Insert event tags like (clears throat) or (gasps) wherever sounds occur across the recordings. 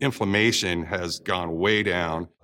inflammation has gone way down.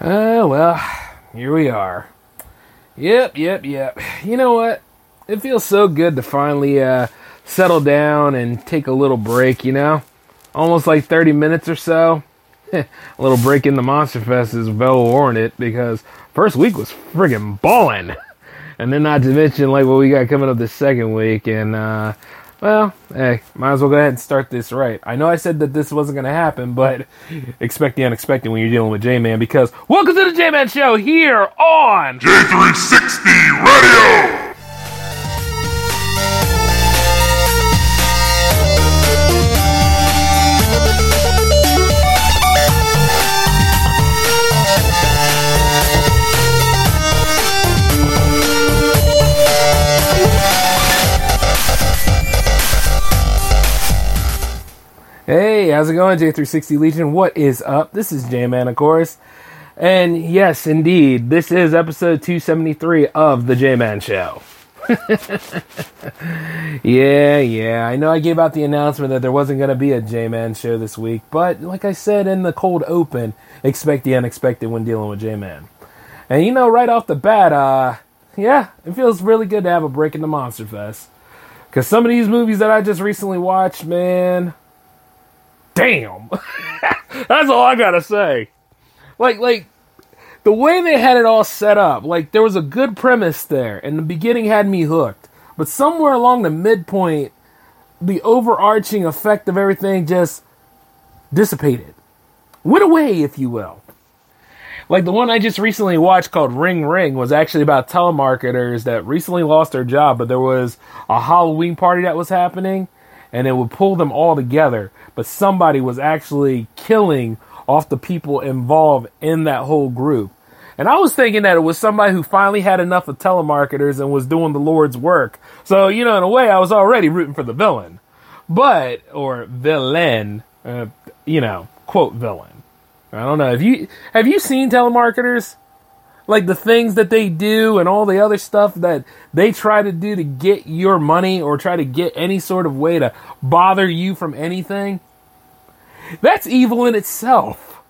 Uh, well, here we are. Yep, yep, yep. You know what? It feels so good to finally uh, settle down and take a little break, you know? Almost like 30 minutes or so. (laughs) a little break in the Monster Fest is well warranted because first week was friggin' ballin'. (laughs) And then not to mention like what we got coming up this second week and uh well, hey, might as well go ahead and start this right. I know I said that this wasn't going to happen, but (laughs) expect the unexpected when you're dealing with J Man because welcome to the J Man Show here on J360 Radio! Hey, how's it going, J360 Legion? What is up? This is J Man, of course. And yes, indeed, this is episode 273 of The J Man Show. (laughs) yeah, yeah, I know I gave out the announcement that there wasn't going to be a J Man show this week, but like I said in the cold open, expect the unexpected when dealing with J Man. And you know, right off the bat, uh, yeah, it feels really good to have a break in the Monster Fest. Because some of these movies that I just recently watched, man, damn. (laughs) That's all I gotta say. Like, like the way they had it all set up, like there was a good premise there, and the beginning had me hooked. But somewhere along the midpoint, the overarching effect of everything just dissipated, went away, if you will. Like the one I just recently watched called Ring Ring was actually about telemarketers that recently lost their job, but there was a Halloween party that was happening, and it would pull them all together. But somebody was actually killing off the people involved in that whole group. And I was thinking that it was somebody who finally had enough of telemarketers and was doing the Lord's work. So, you know, in a way, I was already rooting for the villain. But, or villain, uh, you know, quote villain. I don't know. Have you, have you seen telemarketers? Like the things that they do and all the other stuff that they try to do to get your money or try to get any sort of way to bother you from anything? That's evil in itself.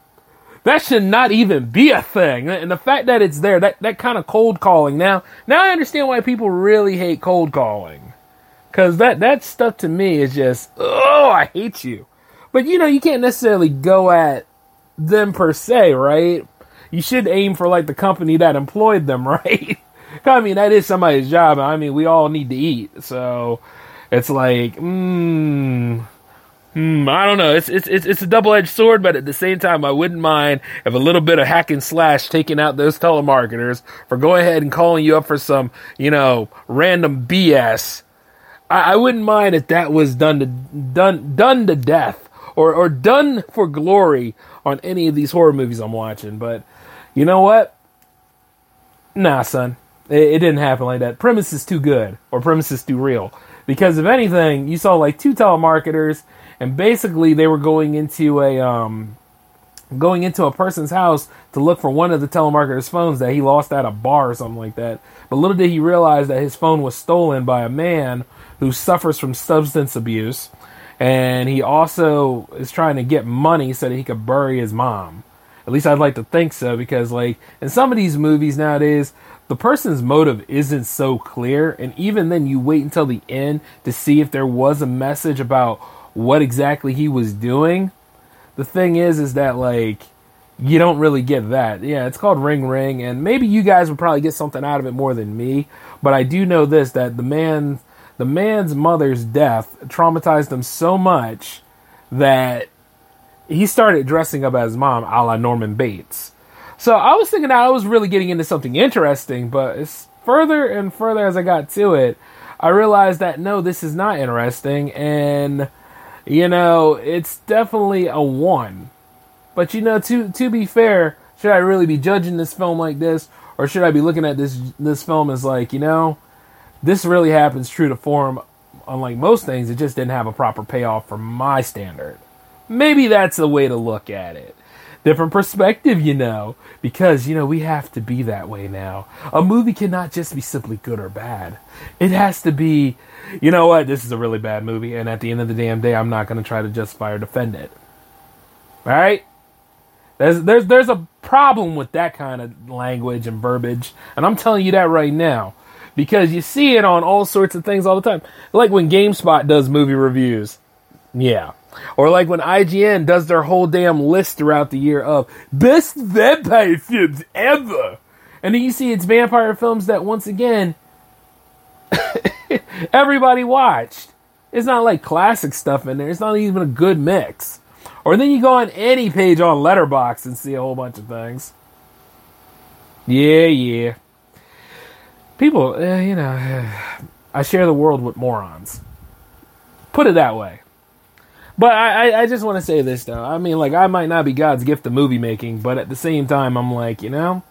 That should not even be a thing. And the fact that it's there, that, that kind of cold calling. Now, now I understand why people really hate cold calling. Cause that, that stuff to me is just, oh, I hate you. But you know, you can't necessarily go at them per se, right? You should aim for like the company that employed them, (laughs) right? I mean, that is somebody's job. I mean, we all need to eat. So it's like, mmm, Hmm, I don't know. It's it's it's, it's a double edged sword, but at the same time, I wouldn't mind if a little bit of hack and slash taking out those telemarketers for going ahead and calling you up for some, you know, random BS. I, I wouldn't mind if that was done to done done to death or or done for glory on any of these horror movies I'm watching. But you know what? Nah, son, it, it didn't happen like that. Premise is too good, or premise is too real. Because if anything, you saw like two telemarketers and basically they were going into a um, going into a person's house to look for one of the telemarketer's phones that he lost at a bar or something like that. But little did he realize that his phone was stolen by a man who suffers from substance abuse, and he also is trying to get money so that he could bury his mom. At least I'd like to think so because like in some of these movies nowadays, the person's motive isn't so clear, and even then you wait until the end to see if there was a message about what exactly he was doing. The thing is, is that like you don't really get that. Yeah, it's called Ring Ring, and maybe you guys would probably get something out of it more than me. But I do know this: that the man, the man's mother's death traumatized him so much that he started dressing up as mom, a la Norman Bates. So I was thinking I was really getting into something interesting, but it's further and further as I got to it, I realized that no, this is not interesting, and you know, it's definitely a one. But you know, to to be fair, should I really be judging this film like this, or should I be looking at this this film as like, you know, this really happens true to form. Unlike most things, it just didn't have a proper payoff for my standard. Maybe that's the way to look at it different perspective, you know, because, you know, we have to be that way now. A movie cannot just be simply good or bad. It has to be, you know what, this is a really bad movie, and at the end of the damn day, I'm not going to try to justify or defend it. All right? There's, there's, there's a problem with that kind of language and verbiage, and I'm telling you that right now. Because you see it on all sorts of things all the time. Like when GameSpot does movie reviews. Yeah or like when IGN does their whole damn list throughout the year of best vampire films ever. And then you see it's vampire films that once again (laughs) everybody watched. It's not like classic stuff in there. It's not even a good mix. Or then you go on any page on Letterboxd and see a whole bunch of things. Yeah, yeah. People, uh, you know, I share the world with morons. Put it that way. But I, I just want to say this though. I mean, like I might not be God's gift to movie making, but at the same time, I'm like, you know,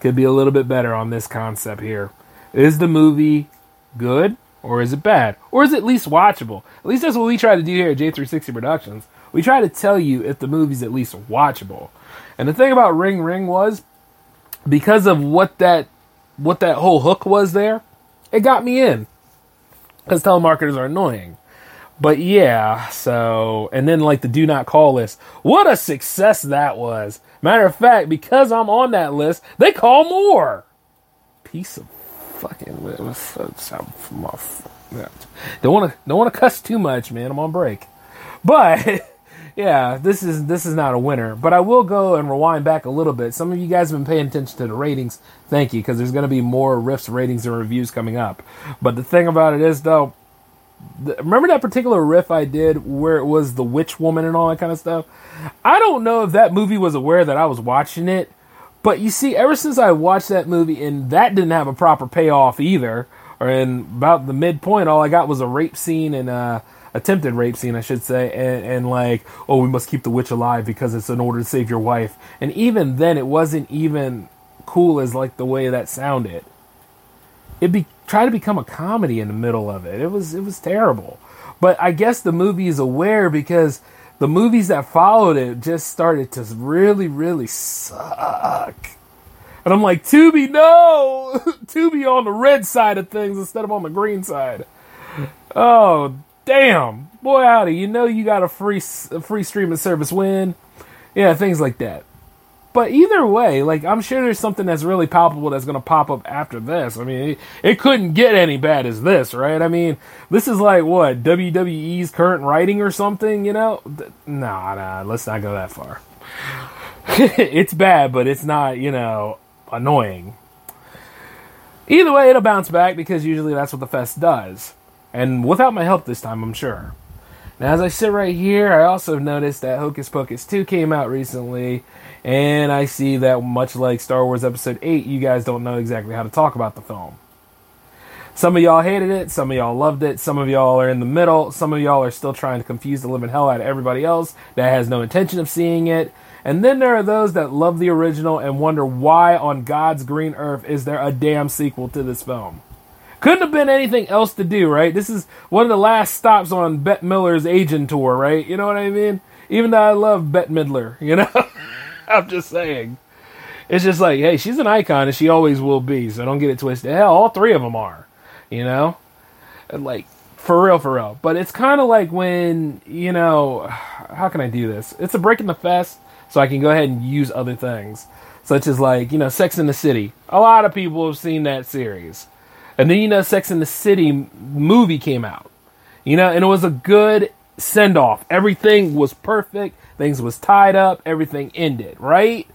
could be a little bit better on this concept here. Is the movie good or is it bad or is it at least watchable? At least that's what we try to do here at J360 Productions. We try to tell you if the movie's at least watchable. And the thing about Ring Ring was because of what that what that whole hook was there, it got me in. Because telemarketers are annoying. But yeah, so and then like the do not call list. What a success that was. Matter of fact, because I'm on that list, they call more. Piece of fucking don't want to don't want to cuss too much, man. I'm on break. But (laughs) yeah, this is this is not a winner. But I will go and rewind back a little bit. Some of you guys have been paying attention to the ratings. Thank you, because there's going to be more riffs, ratings, and reviews coming up. But the thing about it is, though, remember that particular riff I did where it was the witch woman and all that kind of stuff? I don't know if that movie was aware that I was watching it, but you see, ever since I watched that movie and that didn't have a proper payoff either, or in about the midpoint, all I got was a rape scene and uh, attempted rape scene, I should say, and, and like, oh, we must keep the witch alive because it's in order to save your wife. And even then, it wasn't even cool as like the way that sounded. It be try to become a comedy in the middle of it. It was it was terrible. But I guess the movie is aware because the movies that followed it just started to really, really suck. And I'm like, Tubi, no! (laughs) Tubi on the red side of things instead of on the green side. Oh, damn. Boy, howdy, you know you got a free, a free streaming service win. Yeah, things like that. But either way, like I'm sure there's something that's really palpable that's going to pop up after this. I mean, it, it, couldn't get any bad as this, right? I mean, this is like what WWE's current writing or something, you know? Nah, nah, let's not go that far. (laughs) it's bad, but it's not, you know, annoying. Either way, it'll bounce back because usually that's what the fest does. And without my help this time, I'm sure. Now, as I sit right here, I also noticed that Hocus Pocus 2 came out recently, and I see that much like Star Wars Episode 8, you guys don't know exactly how to talk about the film. Some of y'all hated it, some of y'all loved it, some of y'all are in the middle, some of y'all are still trying to confuse the living hell out of everybody else that has no intention of seeing it. And then there are those that love the original and wonder why on God's green earth is there a damn sequel to this film. Couldn't have been anything else to do, right? This is one of the last stops on Bette Midler's agent tour, right? You know what I mean? Even though I love Bette Midler, (laughs) you know? I'm just saying. It's just like, hey, she's an icon and she always will be, so don't get it twisted. Hell, all three of them are, you know? And like, for real, for real. But it's kind of like when, you know, (sighs) how can I do this? It's a break in the fest, so I can go ahead and use other things. Such as like, you know, Sex in the City. A lot of people have seen that series. And then, you know, Sex in the City movie came out. You know, and it was a good send off. Everything was perfect. Things was tied up. Everything ended, right?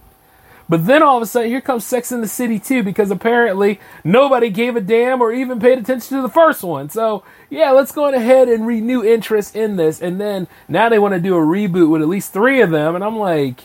But then all of a sudden, here comes Sex in the City 2 because apparently nobody gave a damn or even paid attention to the first one. So, yeah, let's go ahead and renew interest in this. And then now they want to do a reboot with at least three of them. And I'm like,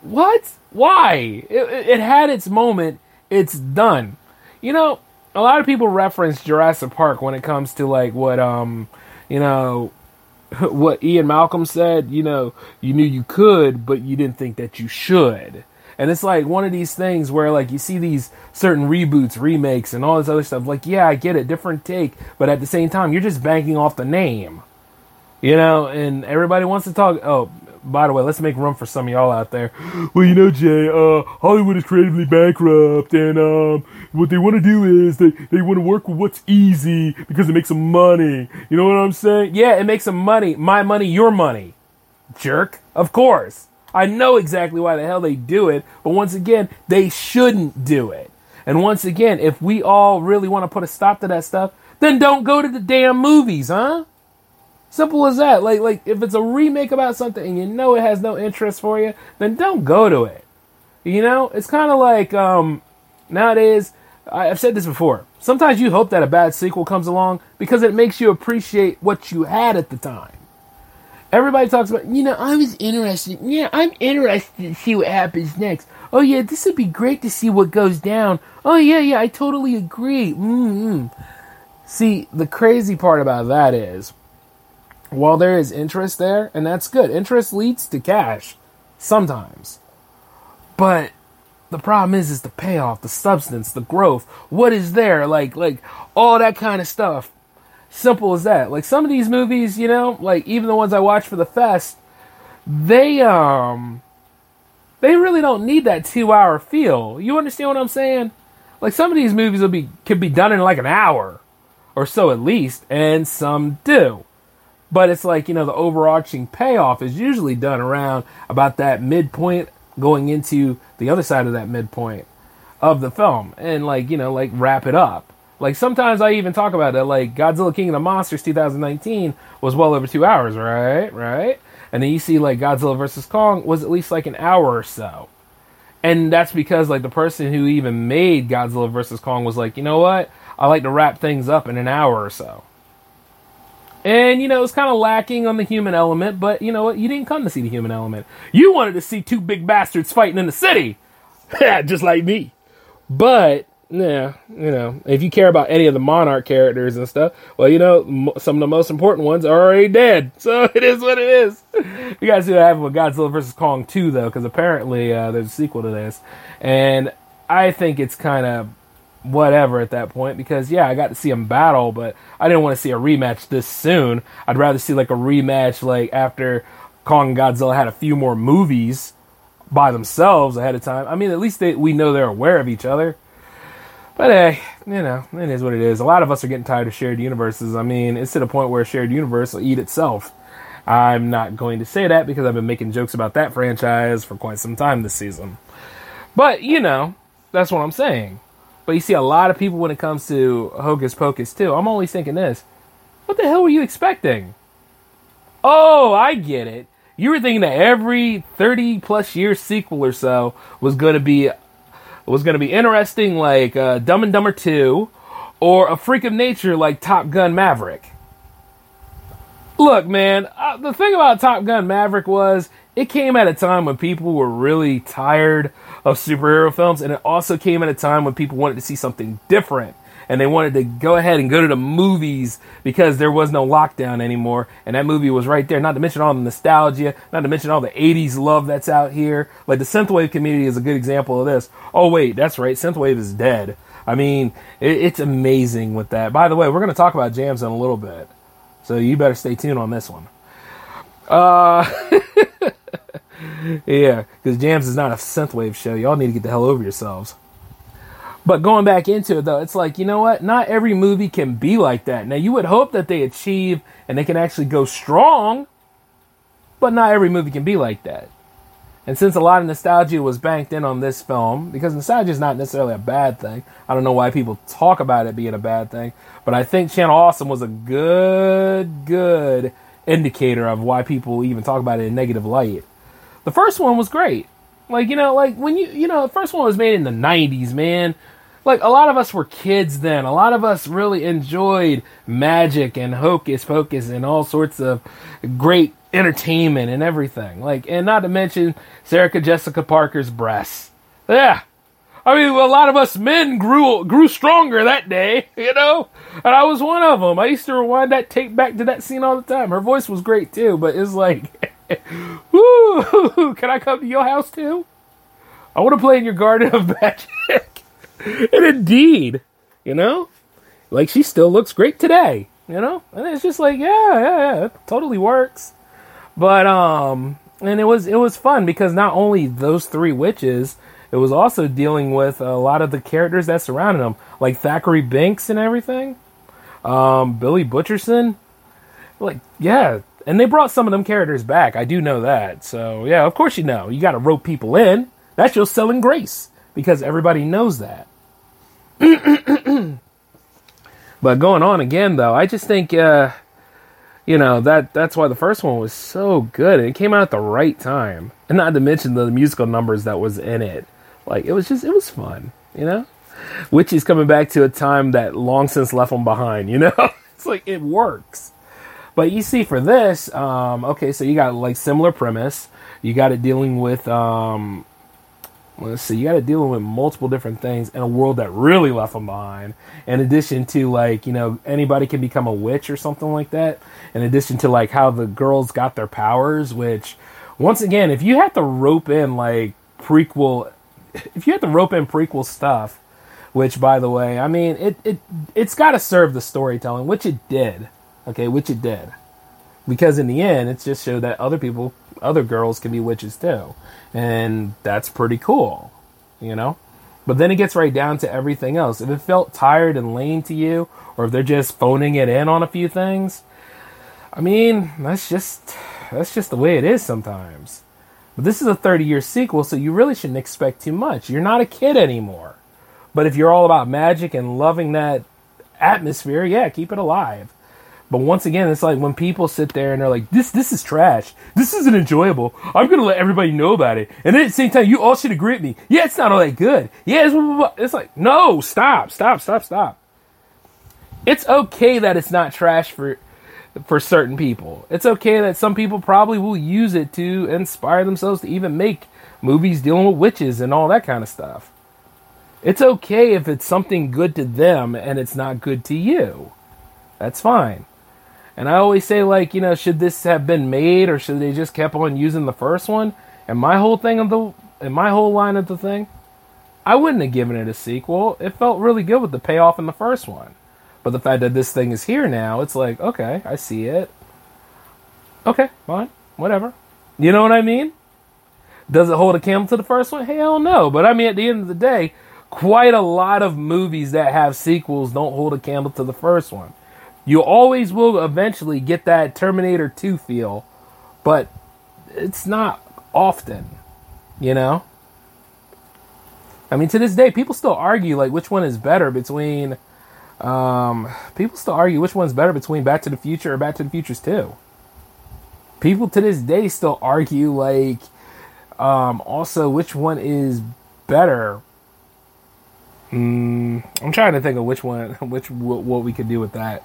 what? Why? It, it had its moment. It's done. You know, a lot of people reference Jurassic Park when it comes to like what, um, you know, (laughs) what Ian Malcolm said. You know, you knew you could, but you didn't think that you should and it's like one of these things where like you see these certain reboots, remakes, and all this other stuff. Like, yeah, I get it, different take, but at the same time, you're just banking off the name, you know. And everybody wants to talk. Oh, by the way, let's make room for some of y'all out there. (gasps) Well, you know, Jay, uh, Hollywood is creatively bankrupt, and um, what they want to do is they, they want to work with what's easy because it makes them money. You know what I'm saying? Yeah, it makes them money. My money, your money. Jerk. Of course. I know exactly why the hell they do it, but once again, they shouldn't do it. And once again, if we all really want to put a stop to that stuff, then don't go to the damn movies, huh? Simple as that. Like like if it's a remake about something and you know it has no interest for you, then don't go to it. You know, it's kind of like um nowadays I've said this before. Sometimes you hope that a bad sequel comes along because it makes you appreciate what you had at the time. Everybody talks about, you know, I was interested. Yeah, I'm interested to see what happens next. Oh, yeah, this would be great to see what goes down. Oh, yeah, yeah, I totally agree. Mm-hmm. See, the crazy part about that is, while there is interest there, and that's good, interest leads to cash sometimes. But the problem is, is the payoff, the substance, the growth. What is there? Like, like all that kind of stuff Simple as that. Like some of these movies, you know, like even the ones I watch for the fest, they um they really don't need that two hour feel. You understand what I'm saying? Like some of these movies will be could be done in like an hour or so at least, and some do. But it's like, you know, the overarching payoff is usually done around about that midpoint going into the other side of that midpoint of the film and like, you know, like wrap it up. Like sometimes I even talk about it. Like Godzilla King of the Monsters 2019 was well over two hours, right? Right. And then you see like Godzilla versus Kong was at least like an hour or so. And that's because like the person who even made Godzilla versus Kong was like, you know what? I like to wrap things up in an hour or so. And you know, it's kind of lacking on the human element, but you know what? You didn't come to see the human element. You wanted to see two big bastards fighting in the city. (laughs) Just like me. But yeah, you know, if you care about any of the Monarch characters and stuff, well, you know, some of the most important ones are already dead. (laughs) So it is what it is. You guys see what happened with Godzilla vs. Kong 2, though, because apparently uh, there's a sequel to this. And I think it's kind of whatever at that point because, yeah, I got to see them battle, but I didn't want to see a rematch this soon. I'd rather see like a rematch like after Kong and Godzilla had a few more movies by themselves ahead of time. I mean, at least they, we know they're aware of each other. But hey, you know, it is what it is. A lot of us are getting tired of shared universes. I mean, it's to the point where a shared universe will eat itself. I'm not going to say that because I've been making jokes about that franchise for quite some time this season. But, you know, that's what I'm saying. But you see a lot of people when it comes to Hocus Pocus too. I'm always thinking this. What the hell were you expecting? Oh, I get it. You were thinking that every 30 plus year sequel or so was going to be was going to be interesting like uh, Dumb and Dumber 2 or A Freak of Nature like Top Gun Maverick. Look, man, uh, the thing about Top Gun Maverick was it came at a time when people were really tired of superhero films, and it also came at a time when people wanted to see something different and they wanted to go ahead and go to the movies because there was no lockdown anymore. And that movie was right there. Not to mention all the nostalgia, not to mention all the 80s love that's out here. Like the synthwave community is a good example of this. Oh, wait, that's right. Synthwave is dead. I mean, it, it's amazing with that. By the way, we're going to talk about jams in a little bit. So you better stay tuned on this one. Uh, (laughs) yeah, because Jams is not a synthwave show. Y'all need to get the hell over yourselves. But going back into it though, it's like, you know what? Not every movie can be like that. Now you would hope that they achieve and they can actually go strong, but not every movie can be like that. And since a lot of nostalgia was banked in on this film, because nostalgia is not necessarily a bad thing, I don't know why people talk about it being a bad thing, but I think Channel Awesome was a good, good indicator of why people even talk about it in negative light. The first one was great. Like, you know, like when you, you know, the first one was made in the 90s, man. Like, a lot of us were kids then. A lot of us really enjoyed magic and hocus pocus and all sorts of great entertainment and everything. Like, and not to mention Sarah Jessica Parker's breasts. Yeah. I mean, a lot of us men grew grew stronger that day, (laughs) you know, and I was one of them. I used to rewind that tape back to that scene all the time. Her voice was great too, but it's like, (laughs) (laughs) can I come to your house too? I want to play in your garden of (laughs) magic. and indeed, you know, like she still looks great today, you know, and it's just like, yeah, yeah, yeah, it totally works. But um, and it was it was fun because not only those three witches it was also dealing with a lot of the characters that surrounded them, like Thackery Binx and everything. Um, Billy Butcherson. Like, yeah. And they brought some of them characters back. I do know that. So, yeah, of course you know. You got to rope people in. That's your selling grace because everybody knows that. (clears throat) but going on again, though, I just think, uh, you know, that that's why the first one was so good. It came out at the right time. And not to mention the musical numbers that was in it. Like it was just it was fun, you know. Which is coming back to a time that long since left them behind, you know. (laughs) it's like it works. But you see, for this, um, okay, so you got like similar premise. You got it dealing with, um, let's see, you got it dealing with multiple different things in a world that really left them behind. In addition to like, you know, anybody can become a witch or something like that. In addition to like how the girls got their powers, which, once again, if you have to rope in like prequel if you had to rope in prequel stuff, which by the way, I mean it it it's got to serve the storytelling, which it did. Okay, which it did. Because in the end, it's just showed that other people, other girls can be witches too. And that's pretty cool, you know? But then it gets right down to everything else. If it felt tired and lame to you, or if they're just phoning it in on a few things, I mean, that's just that's just the way it is sometimes. But this is a 30 year sequel, so you really shouldn't expect too much. You're not a kid anymore. But if you're all about magic and loving that atmosphere, yeah, keep it alive. But once again, it's like when people sit there and they're like, "This, this is trash. This isn't enjoyable. I'm gonna let everybody know about it." And at the same time, you all should agree with me. Yeah, it's not all that good. Yeah, it's, blah, blah, blah. it's like, no, stop, stop, stop, stop. It's okay that it's not trash for for certain people. It's okay that some people probably will use it to inspire themselves to even make movies dealing with witches and all that kind of stuff. It's okay if it's something good to them and it's not good to you. That's fine. And I always say, like, you know, should this have been made or should they just kept on using the first one? And my whole thing of the, and my whole line of the thing, I wouldn't have given it a sequel. It felt really good with the payoff in the first one. But the fact that this thing is here now, it's like, okay, I see it. Okay, fine, whatever. You know what I mean? Does it hold a candle to the first one? Hell no. But I mean, at the end of the day, quite a lot of movies that have sequels don't hold a candle to the first one. You always will eventually get that Terminator 2 feel, but it's not often, you know? I mean, to this day, people still argue like which one is better between um, people still argue which one's better between Back to the Future or Back to the Futures 2. People to this day still argue like um, also which one is better. Mm, I'm trying to think of which one, (laughs) which what, what we could do with that.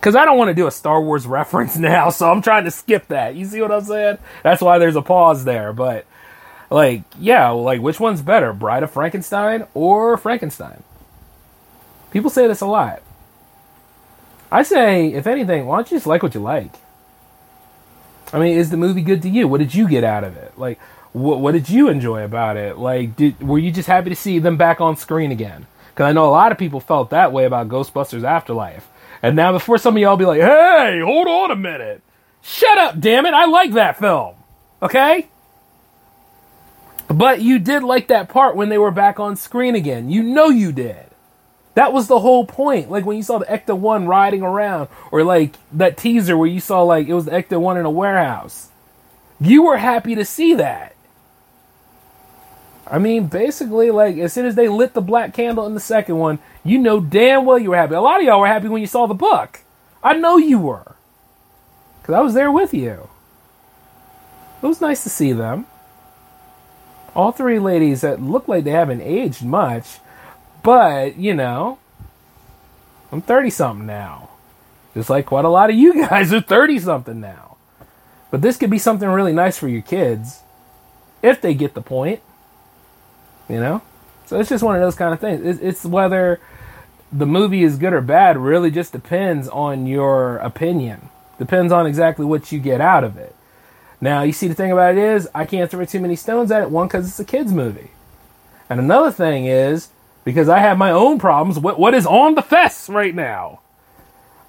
Because I don't want to do a Star Wars (laughs) reference now, so I'm trying to skip that. You see what I'm saying? That's why there's a pause there. But, like, yeah, like, which one's better, Bride of Frankenstein or Frankenstein? People say this a lot. I say, if anything, why don't you just like what you like? I mean, is the movie good to you? What did you get out of it? Like, what what did you enjoy about it? Like, did were you just happy to see them back on screen again? Because I know a lot of people felt that way about Ghostbusters Afterlife. And now, before some of y'all be like, "Hey, hold on a minute, shut up, damn it! I like that film." Okay. But you did like that part when they were back on screen again. You know you did. That was the whole point. Like when you saw the Ecto One riding around, or like that teaser where you saw like it was the Ecto One in a warehouse. You were happy to see that. I mean, basically, like as soon as they lit the black candle in the second one, you know damn well you were happy. A lot of y'all were happy when you saw the book. I know you were. because I was there with you. It was nice to see them. All three ladies that look like they haven't aged much, but you know, I'm 30 something now. Just like quite a lot of you (laughs) guys are 30 something now. But this could be something really nice for your kids if they get the point. You know? So it's just one of those kind of things. It's, it's whether the movie is good or bad really just depends on your opinion. Depends on exactly what you get out of it. Now, you see, the thing about it is, I can't throw too many stones at it. One, because it's a kids' movie. And another thing is, because I have my own problems, what, what is on the fest right now?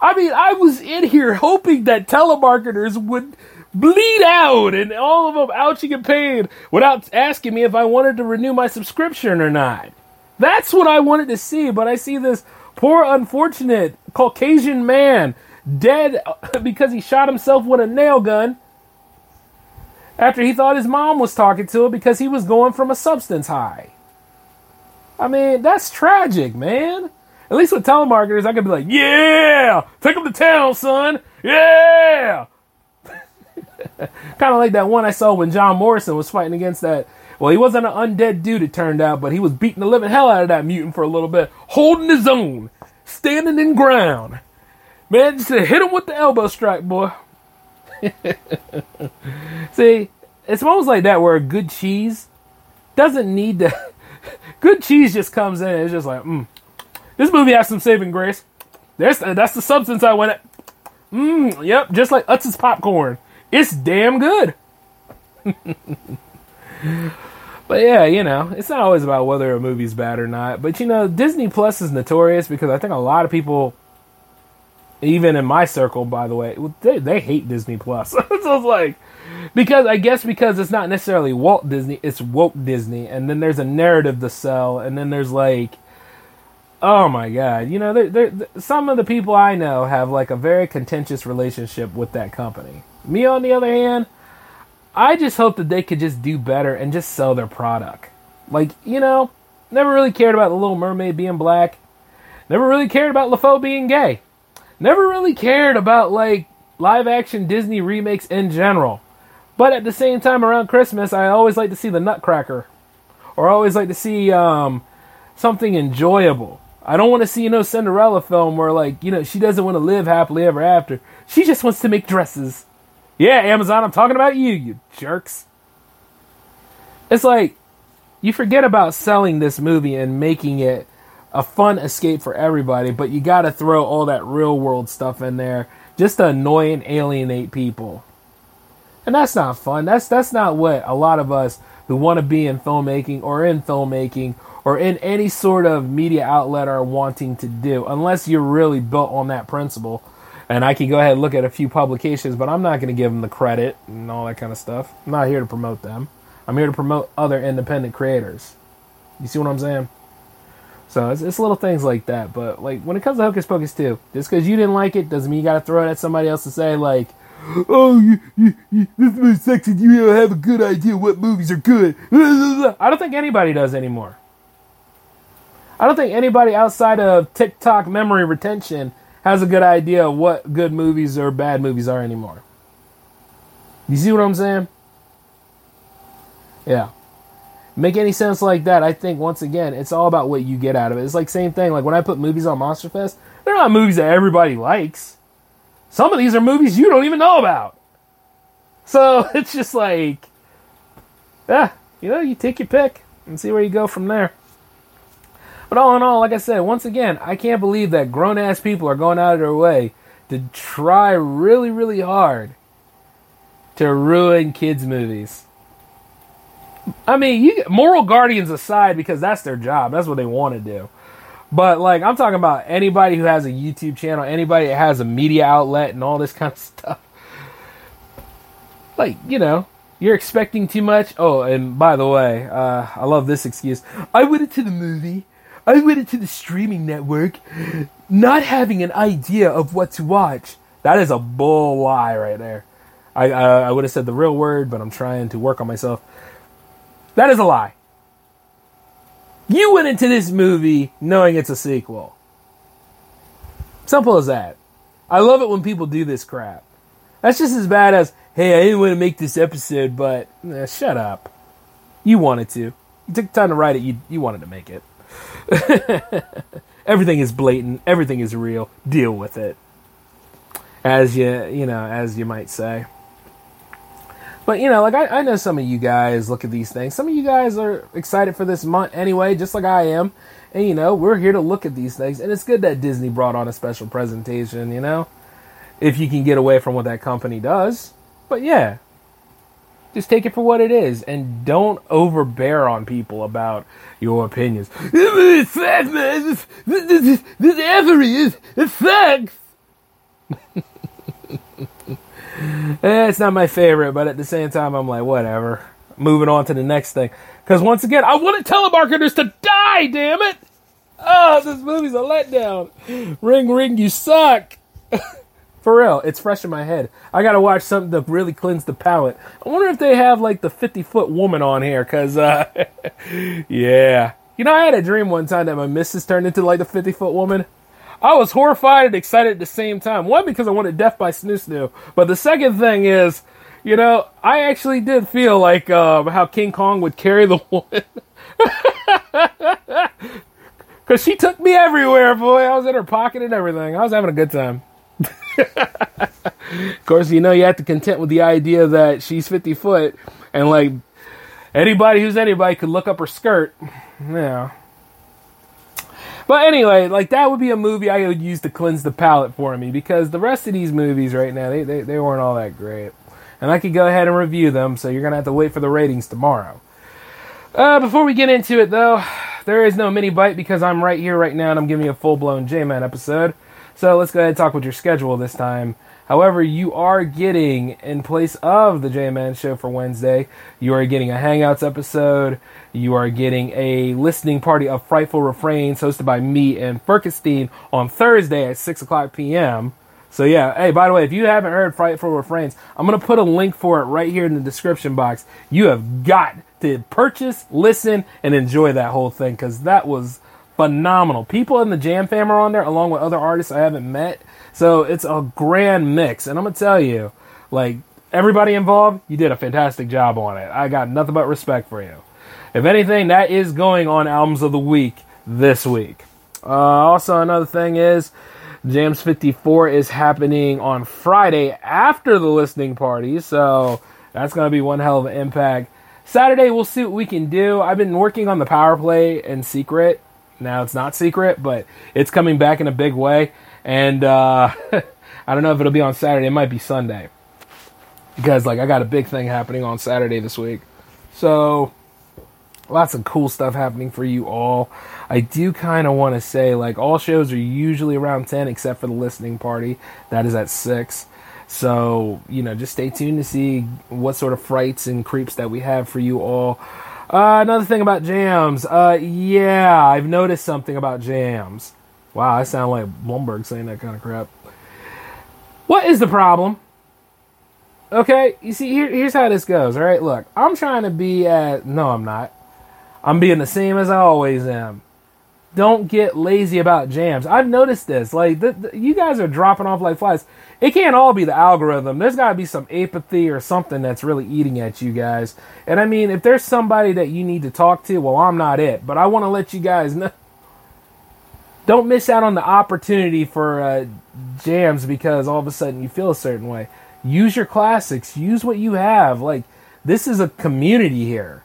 I mean, I was in here hoping that telemarketers would bleed out and all of them ouching and pain without asking me if I wanted to renew my subscription or not. That's what I wanted to see, but I see this poor, unfortunate Caucasian man dead uh, (laughs) because he shot himself with a nail gun after he thought his mom was talking to him because he was going from a substance high. I mean, that's tragic, man. At least with telemarketers, I could be like, yeah, take him to town, son. Yeah. Kind of like that one I saw when John Morrison was fighting against that. Well, he wasn't an undead dude, it turned out, but he was beating the living hell out of that mutant for a little bit, holding his own, standing in ground. Man, just hit him with the elbow strike, boy. (laughs) See, it's almost like that where good cheese doesn't need to. (laughs) good cheese just comes in and it's just like, mm, this movie has some saving grace. There's, that's the substance I went at. Mmm, yep, just like Utz's popcorn. It's damn good. but yeah, you know, it's not always about whether a movie's bad or not. But you know, Disney Plus is notorious because I think a lot of people, even in my circle, by the way, they, they hate Disney Plus. (laughs) so it's like, because I guess because it's not necessarily Walt Disney, it's woke Disney, and then there's a narrative to sell, and then there's like, oh my god, you know, they're, they're, some of the people I know have like a very contentious relationship with that company. Me, on the other hand, I just hope that they could just do better and just sell their product. Like, you know, never really cared about the Little Mermaid being black. Never really cared about LeFou being gay. Never really cared about like live action Disney remakes in general. But at the same time, around Christmas, I always like to see the Nutcracker, or I always like to see um, something enjoyable. I don't want to see you know Cinderella film where like you know she doesn't want to live happily ever after. She just wants to make dresses. Yeah, Amazon, I'm talking about you, you jerks. It's like you forget about selling this movie and making it a fun escape for everybody, but you got to throw all that real world stuff in there just to annoy and alienate people. And that's not fun. That's that's not what a lot of us who want to be in filmmaking or in filmmaking or in any sort of media outlet are wanting to do, unless you're really built on that principle and I can go ahead and look at a few publications, but I'm not going to give them the credit and all that kind of stuff. I'm not here to promote them. I'm here to promote other independent creators. You see what I'm saying? So it's, it's little things like that. But like when it comes to Hocus Pocus 2, just because you didn't like it doesn't mean you got to throw it at somebody else to say like, "Oh, you, you, you, this movie sucks and you don't have a good idea what movies are good." (laughs) I don't think anybody does anymore. I don't think anybody outside of TikTok memory retention has a good idea of what good movies or bad movies are anymore. You see what I'm saying? Yeah. Make any sense like that? I think once again, it's all about what you get out of it. It's like same thing. Like when I put movies on Monster Fest, they're not movies that everybody likes. Some of these are movies you don't even know about. So (laughs) it's just like, yeah, you know, you take your pick and see where you go from there. But all in all, like I said, once again, I can't believe that grown ass people are going out of their way to try really, really hard to ruin kids' movies. I mean, you, moral guardians aside, because that's their job. That's what they want to do. But like, I'm talking about anybody who has a YouTube channel, anybody that has a media outlet, and all this (laughs) kind of stuff. Like, you know, you're expecting too much. Oh, and by the way, uh, I love this excuse. I went into the movie I went into the streaming network not having an idea of what to watch. That is a bull lie right there. I, I, I would have said the real word, but I'm trying to work on myself. That is a lie. You went into this movie knowing it's a sequel. Simple as that. I love it when people do this crap. That's just as bad as, hey, I didn't want to make this episode, but eh, shut up. You wanted to. You took time to write it. You you wanted to make it. (laughs) everything is blatant. Everything is real. Deal with it. As you you know, as you might say. But you know, like I, I know some of you guys look at these things. Some of you guys are excited for this month anyway, just like I am. And you know, we're here to look at these things, and it's good that Disney brought on a special presentation. You know, if you can get away from what that company does. But yeah, just take it for what it is, and don't overbear on people about your opinions. It sucks, man. This, this, this this Avery is it sucks. (laughs) Eh, it's not my favorite, but at the same time, I'm like, whatever. Moving on to the next thing. Because once again, I want telemarketers to die, damn it! Oh, this movie's a letdown. Ring, ring, you suck. (laughs) For real, it's fresh in my head. I gotta watch something to really cleanse the palate. I wonder if they have like the 50 foot woman on here, cause, uh, (laughs) yeah. You know, I had a dream one time that my missus turned into like the 50 foot woman. I was horrified and excited at the same time. One, because I wanted Death by Snoo Snoo. But the second thing is, you know, I actually did feel like um, how King Kong would carry the (laughs) woman. Because she took me everywhere, boy. I was in her pocket and everything. I was having a good time. Of course, you know, you have to content with the idea that she's 50 foot and, like, anybody who's anybody could look up her skirt. Yeah. But anyway, like that would be a movie I would use to cleanse the palate for me because the rest of these movies right now they, they, they weren't all that great, and I could go ahead and review them. So you're gonna have to wait for the ratings tomorrow. Uh, before we get into it though, (sighs) there is no mini bite because I'm right here right now and I'm giving you a full blown J Man episode. So let's go ahead and talk with your schedule this time. However, you are getting, in place of the J show for Wednesday, you are getting a Hangouts episode. You are getting a listening party of Frightful Refrains hosted by me and Firkenstein on Thursday at 6 o'clock p.m. So, yeah, hey, by the way, if you haven't heard Frightful Refrains, I'm going to put a link for it right here in the description box. You have got to purchase, listen, and enjoy that whole thing because that was phenomenal. People in the Jam Fam are on there along with other artists I haven't met. So it's a grand mix. And I'm to tell you, like, everybody involved, you did a fantastic job on it. I got nothing but respect for you. If anything, that is going on Albums of the Week this week. Uh, also, another thing is Jams 54 is happening on Friday after the listening party. So that's to be one hell of an impact. Saturday, we'll see what we can do. I've been working on the power play in secret now it's not secret, but it's coming back in a big way. And uh, (laughs) I don't know if it'll be on Saturday. It might be Sunday because like I got a big thing happening on Saturday this week. So lots of cool stuff happening for you all. I do kind of want to say like all shows are usually around 10 except for the listening party. That is at 6. So, you know, just stay tuned to see what sort of frights and creeps that we have for you all. Uh, another thing about jams. Uh, yeah, I've noticed something about jams. Wow, I sound like Bloomberg saying that kind of crap. What is the problem? Okay, you see, here, here's how this goes. All right, look, I'm trying to be at. No, I'm not. I'm being the same as I always am. Don't get lazy about jams. I've noticed this. Like, the, the, you guys are dropping off like flies it can't all be the algorithm. There's got to be some apathy or something that's really eating at you guys. And I mean, if there's somebody that you need to talk to, well, I'm not it. But I want to let you guys know. (laughs) Don't miss out on the opportunity for uh, jams because all of a sudden you feel a certain way. Use your classics. Use what you have. Like, this is a community here.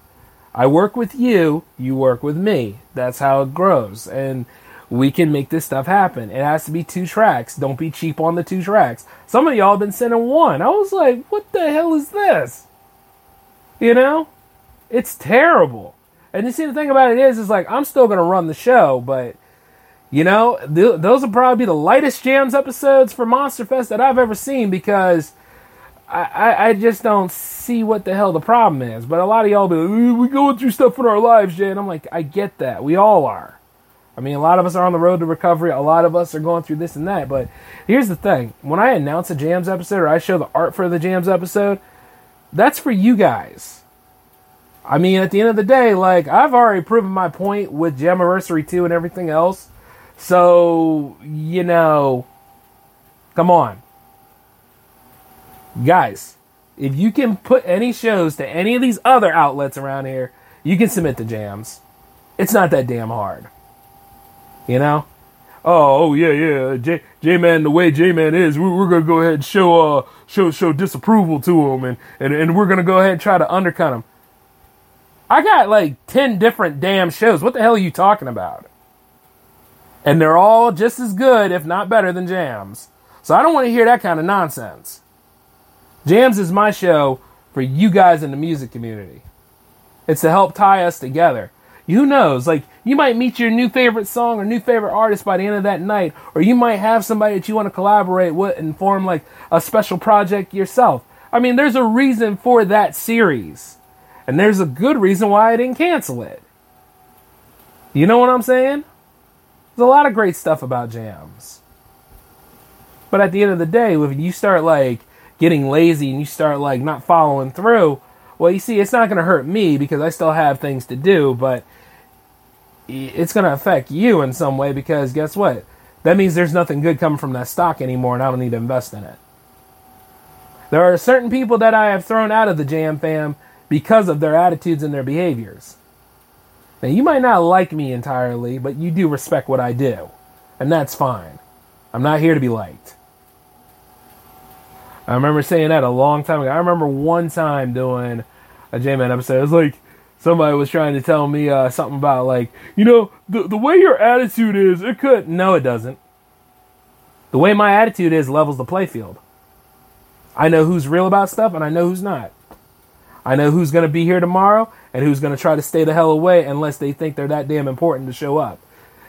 I work with you, you work with me. That's how it grows. And we can make this stuff happen. It has to be two tracks. Don't be cheap on the two tracks. Some of y'all have been sending one. I was like, what the hell is this? You know? It's terrible. And you see, the thing about it is, is like, I'm still going to run the show, but, you know, th- those will probably be the lightest jams episodes for Monster Fest that I've ever seen because I, I, just don't see what the hell the problem is. But a lot of y'all be like, we going through stuff in our lives, Jay. And I'm like, I get that. We all are. I mean, a lot of us are on the road to recovery. A lot of us are going through this and that. But here's the thing when I announce a Jams episode or I show the art for the Jams episode, that's for you guys. I mean, at the end of the day, like, I've already proven my point with Jamiversary 2 and everything else. So, you know, come on. Guys, if you can put any shows to any of these other outlets around here, you can submit the jams. It's not that damn hard. You know? Oh, oh yeah, yeah. J J Man, the way J Man is, we're, we're gonna go ahead and show uh show show disapproval to him, and, and and we're gonna go ahead and try to undercut him. I got like ten different damn shows. What the hell are you talking about? And they're all just as good, if not better, than Jams. So I don't want to hear that kind of nonsense. Jams is my show for you guys in the music community. It's to help tie us together. Who knows? Like, you might meet your new favorite song or new favorite artist by the end of that night, or you might have somebody that you want to collaborate with and form like a special project yourself. I mean, there's a reason for that series, and there's a good reason why I didn't cancel it. You know what I'm saying? There's a lot of great stuff about jams. But at the end of the day, if you start like getting lazy and you start like not following through, well, you see, it's not going to hurt me because I still have things to do, but it's going to affect you in some way because guess what? That means there's nothing good coming from that stock anymore and I don't need to invest in it. There are certain people that I have thrown out of the Jam fam because of their attitudes and their behaviors. Now, you might not like me entirely, but you do respect what I do, and that's fine. I'm not here to be liked. I remember saying that a long time ago. I remember one time doing a J-Man episode. It was like somebody was trying to tell me uh, something about like, you know, the the way your attitude is, it could. No, it doesn't. The way my attitude is levels the playfield. I know who's real about stuff, and I know who's not. I know who's going to be here tomorrow, and who's going to try to stay the hell away unless they think they're that damn important to show up.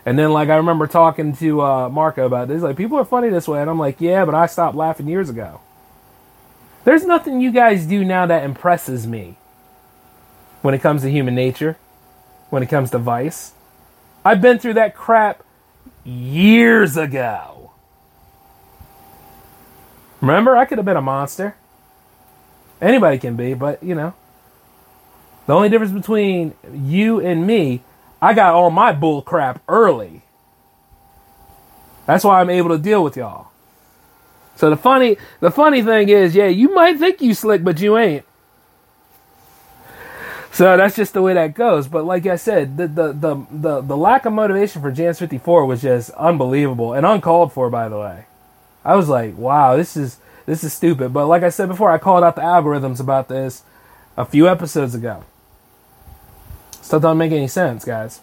And then, like, I remember talking to uh, Marco about this. Like, people are funny this way, and I'm like, yeah, but I stopped laughing years ago. There's nothing you guys do now that impresses me when it comes to human nature, when it comes to vice. I've been through that crap years ago. Remember, I could have been a monster. Anybody can be, but you know. The only difference between you and me, I got all my bull crap early. That's why I'm able to deal with y'all. So the funny the funny thing is, yeah, you might think you slick, but you ain't. So that's just the way that goes. But like I said, the the the the, the lack of motivation for Jams 54 was just unbelievable and uncalled for, by the way. I was like, wow, this is this is stupid. But like I said before, I called out the algorithms about this a few episodes ago. Still don't make any sense, guys.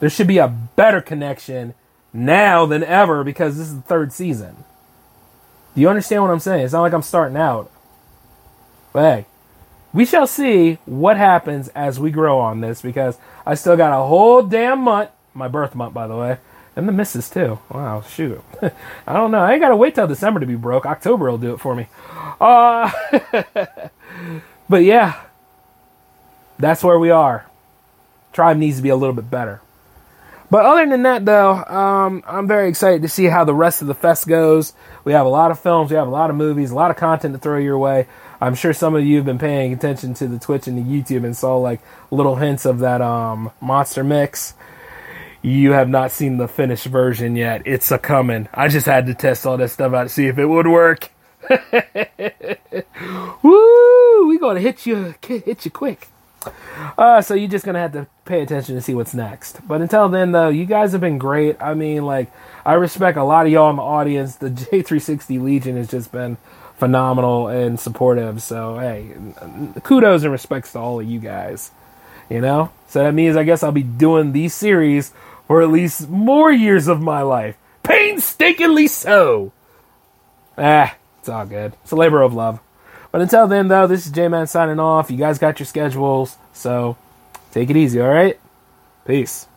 There should be a better connection now than ever because this is the third season. Do you understand what I'm saying? It's not like I'm starting out. But hey, we shall see what happens as we grow on this because I still got a whole damn month. My birth month, by the way. And the misses too. Wow, shoot. (laughs) I don't know. I ain't gotta wait till December to be broke. October will do it for me. Uh (laughs) But yeah. That's where we are. Tribe needs to be a little bit better. But other than that, though, um, I'm very excited to see how the rest of the fest goes. We have a lot of films, we have a lot of movies, a lot of content to throw your way. I'm sure some of you have been paying attention to the Twitch and the YouTube and saw like little hints of that um, monster mix. You have not seen the finished version yet. It's a coming. I just had to test all that stuff out to see if it would work. (laughs) Woo! We gonna hit you, hit you quick. Uh, so you're just gonna have to pay attention to see what's next. But until then, though, you guys have been great. I mean, like, I respect a lot of y'all in the audience. The (laughs) J360 Legion has just been phenomenal and supportive. So hey, kudos and respects to all of you guys. You know, so that means I guess I'll be doing these series for at least more years of my life, painstakingly so. Ah, it's all good. It's a labor of love. But until then, though, this is J Man signing off. You guys got your schedules, so take it easy, all right? Peace.